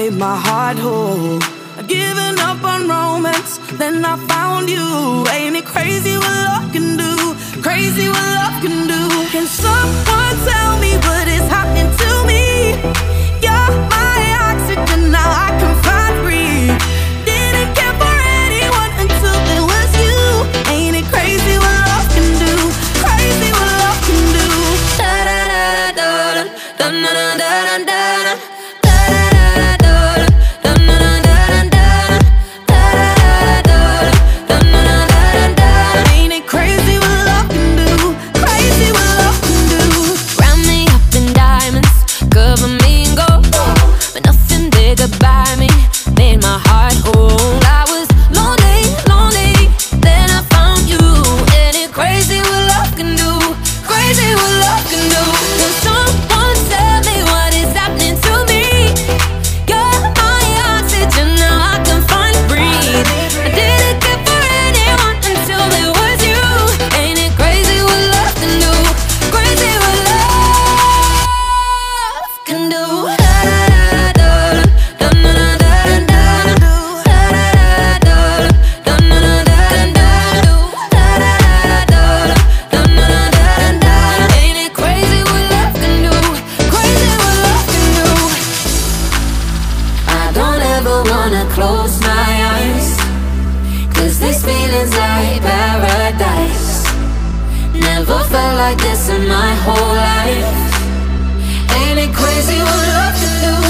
made my heart whole. I'd given up on romance, then I found you. Ain't it crazy what love can do? Crazy what love can do. Can someone tell me what is inside paradise. Never felt like this in my whole life. Ain't it crazy what love can do?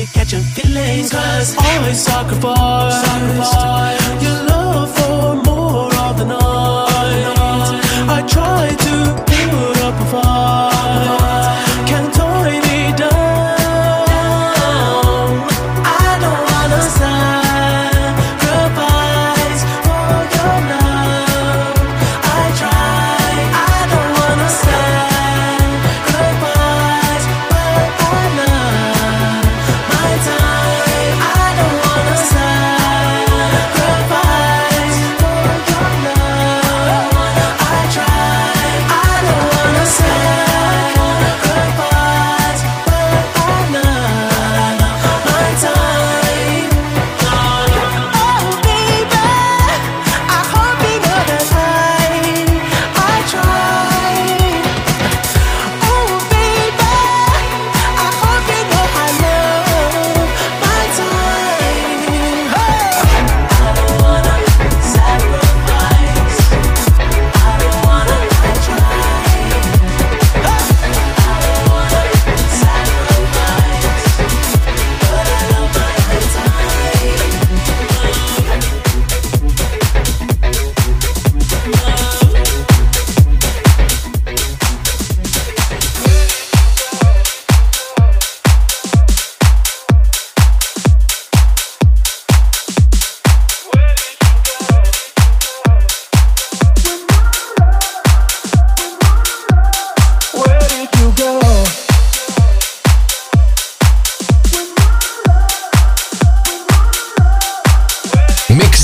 here catching feelings, cause always sacrifice, sacrifice your love for more of the night. I try to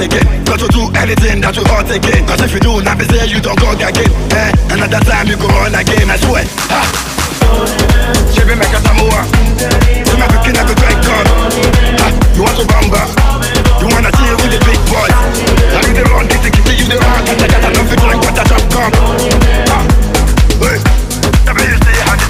again. Got to do anything that you hurt again. Cause if you do, not be there, you don't go again. Eh? Another time you go on again, I swear. Ha! Chevy make a samoa. You make a kid like a gun. Ha! You want to bamba? You wanna see with the big boys? I need the run, this is you the run. I got enough to drink, but I don't come. Ha! Hey! Let me see how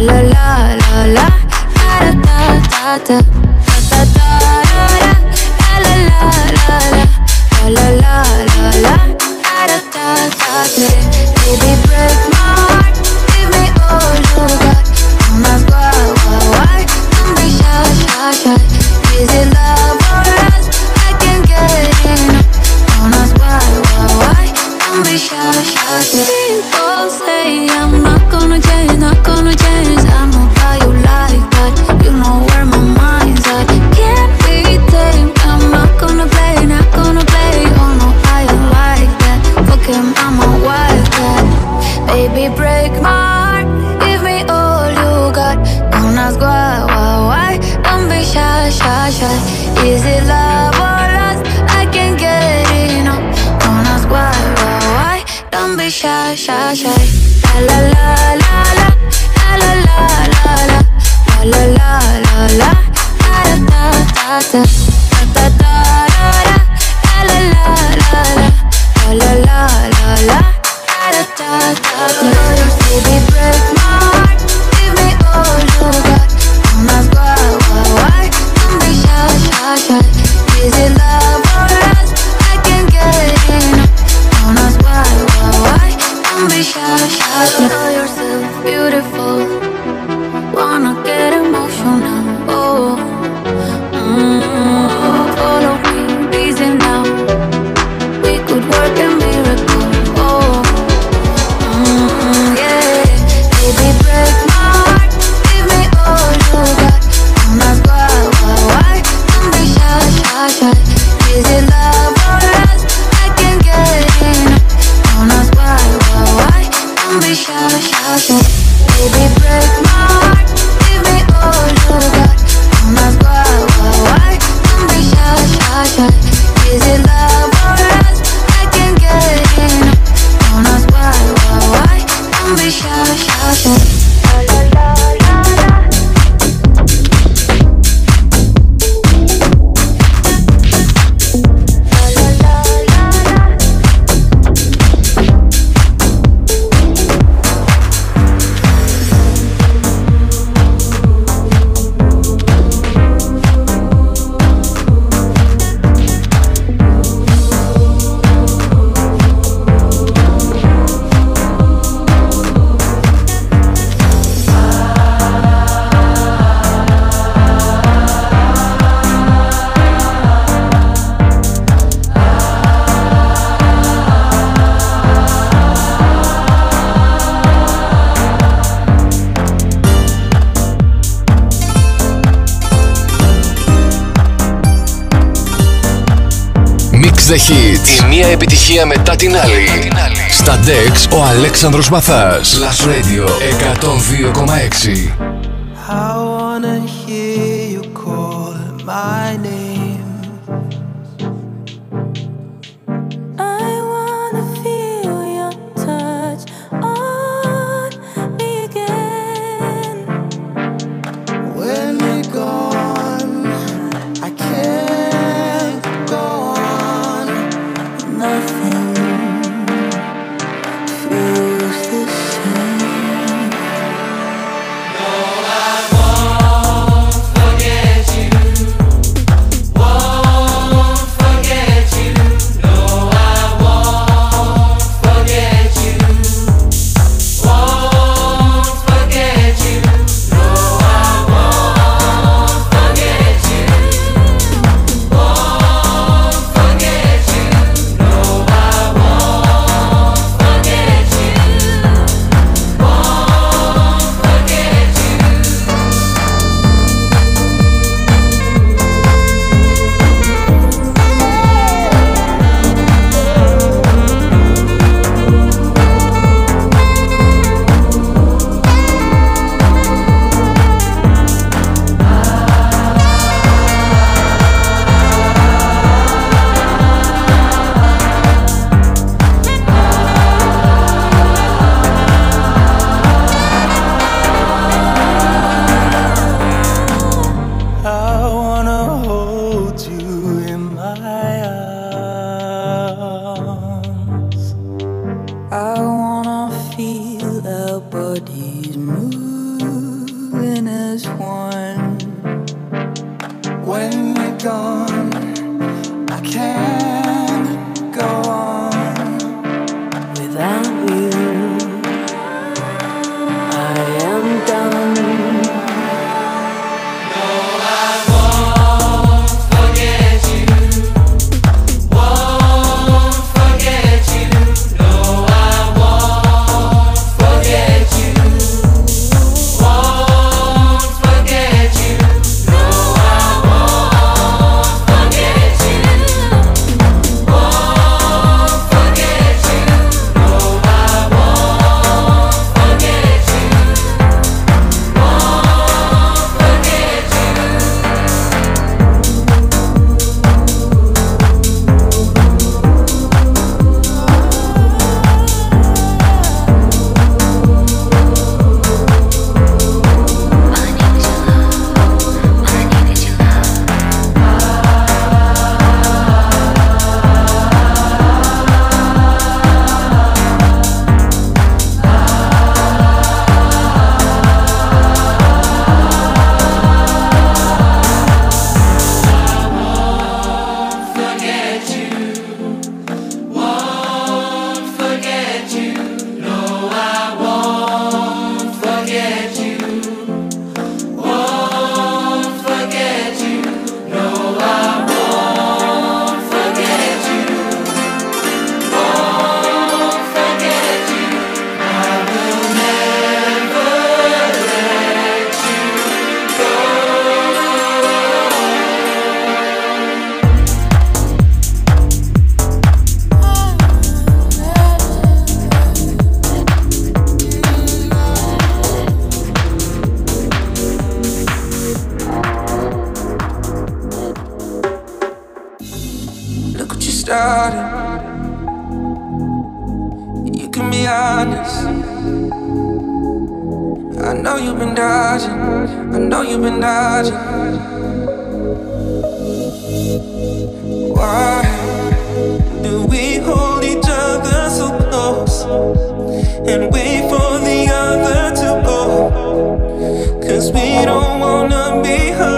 la la la la. Da da da da da da da la la la la. La la la la la. Da da da da την άλλη. Στα Dex ο Αλέξανδρος Μαθάς. Last Radio 102,6. can be honest. I know you've been dodging. I know you've been dodging. Why do we hold each other so close and wait for the other to go? Cause we don't wanna be hurt.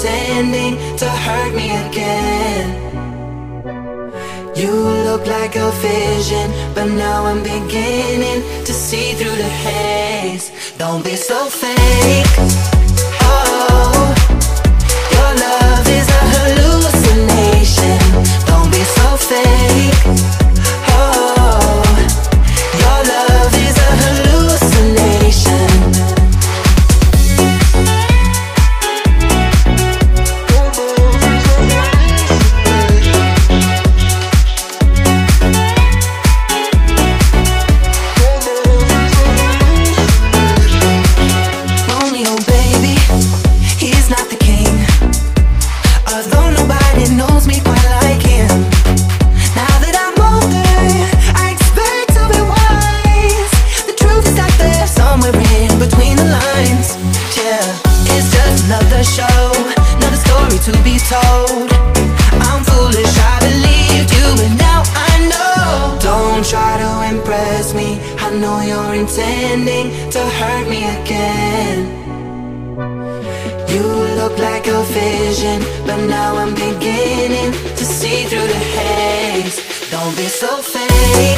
pretending to hurt me again. You look like a vision But now I'm beginning to see through the haze. Don't be so fake. Oh, your love is a hallucination. Don't be so fake. so fake.